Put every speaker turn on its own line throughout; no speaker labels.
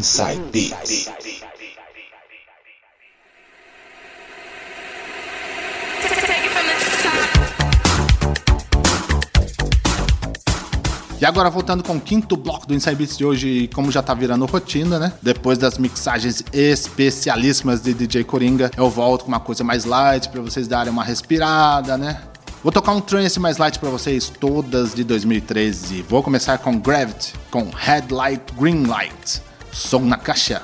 Inside Beats.
E agora voltando com o quinto bloco do Inside Beats de hoje, como já tá virando rotina, né? Depois das mixagens especialíssimas de DJ Coringa, eu volto com uma coisa mais light para vocês darem uma respirada, né? Vou tocar um trance mais light para vocês, todas de 2013. Vou começar com Gravity, com Headlight Green Light. Som na caixa.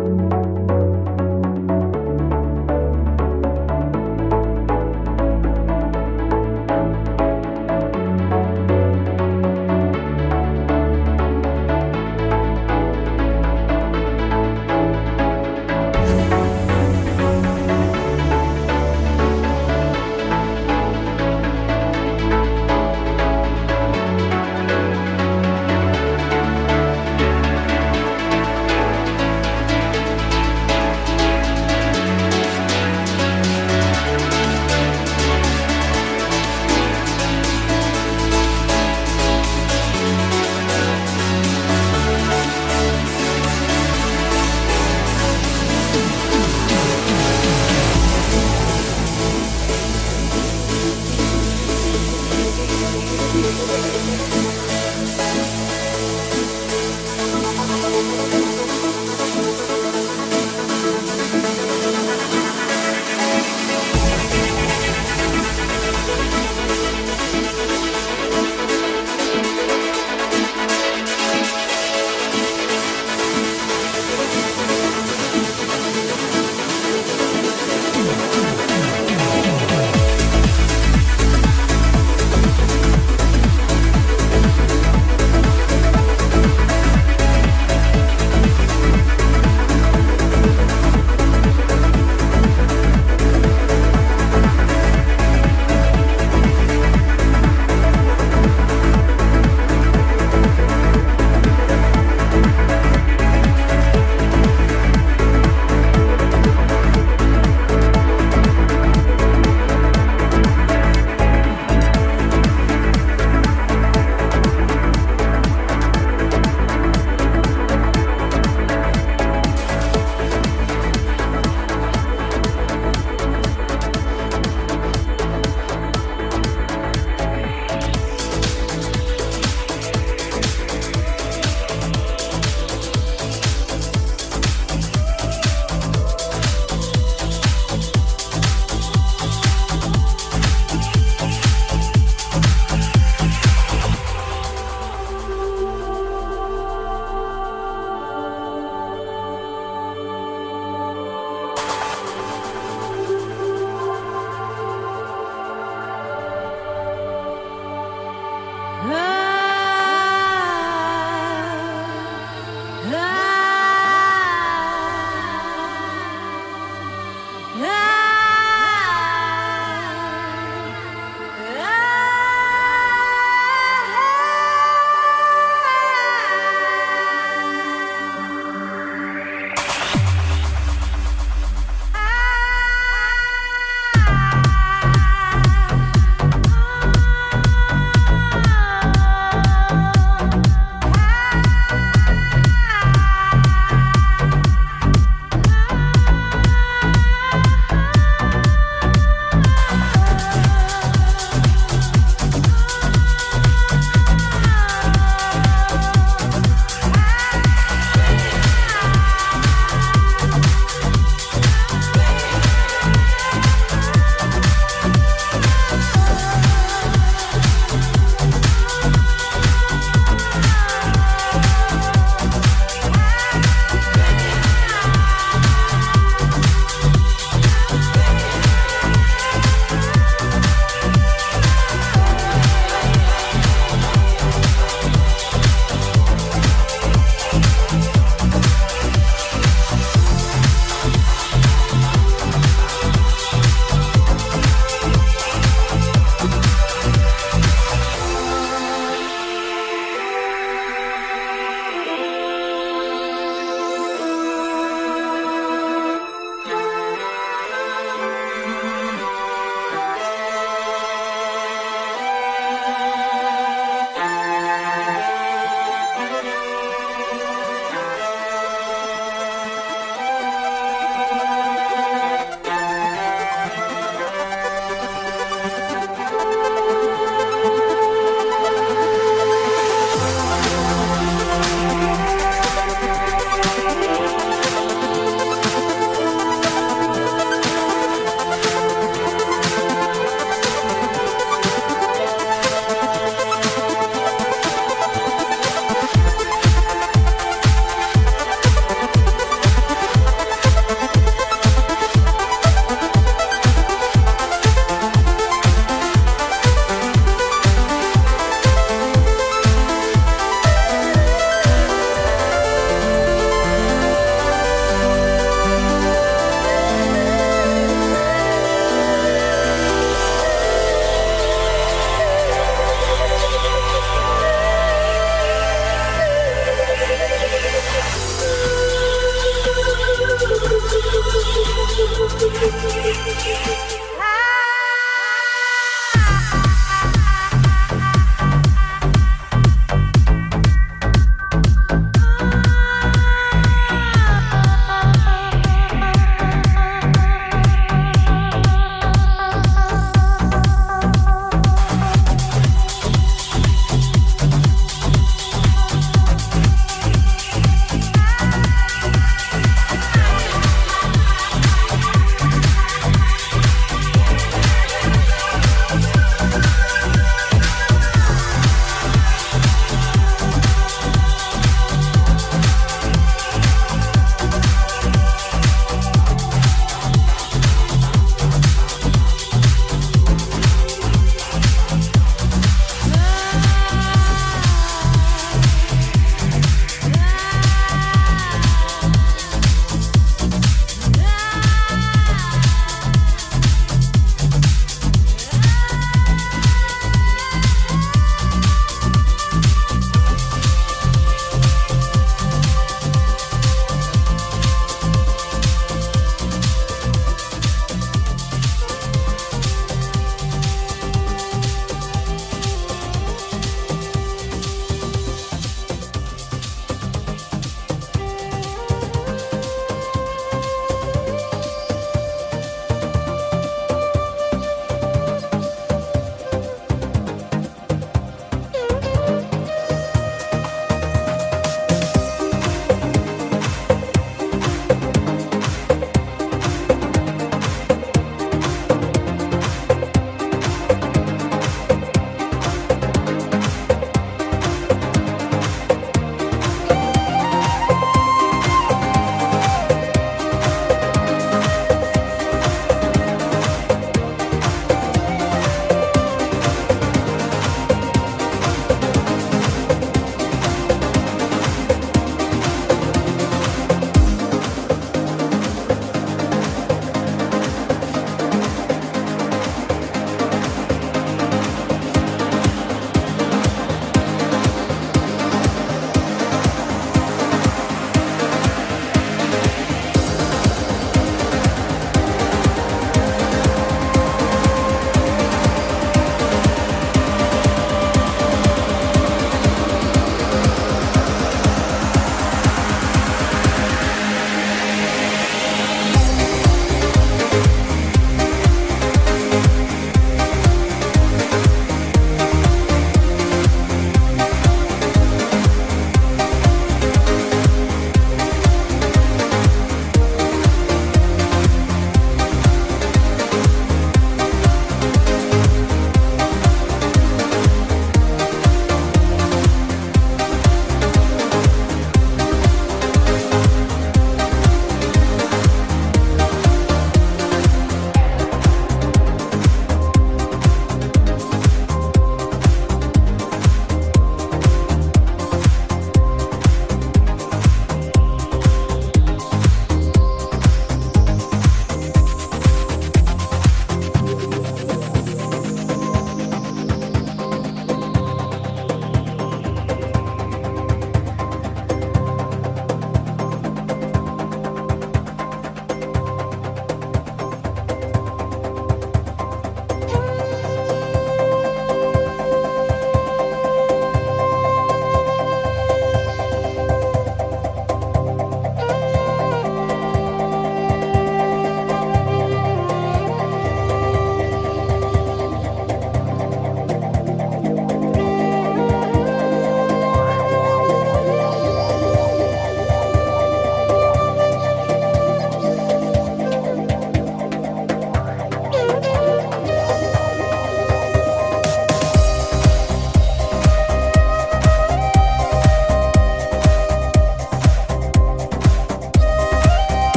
Música Ah.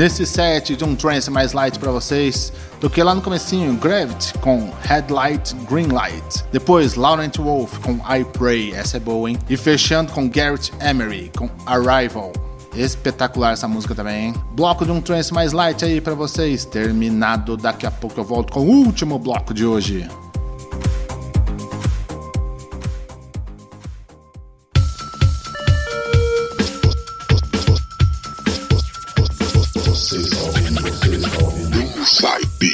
Nesse set de um trance mais light para vocês. Toquei lá no comecinho Gravity com Headlight Green Light. Depois Laurent Wolf com I Pray, essa é boa, hein? E fechando com Garrett Emery com Arrival. Espetacular essa música também, hein? Bloco de um trance mais light aí para vocês. Terminado, daqui a pouco eu volto com o último bloco de hoje.
Inside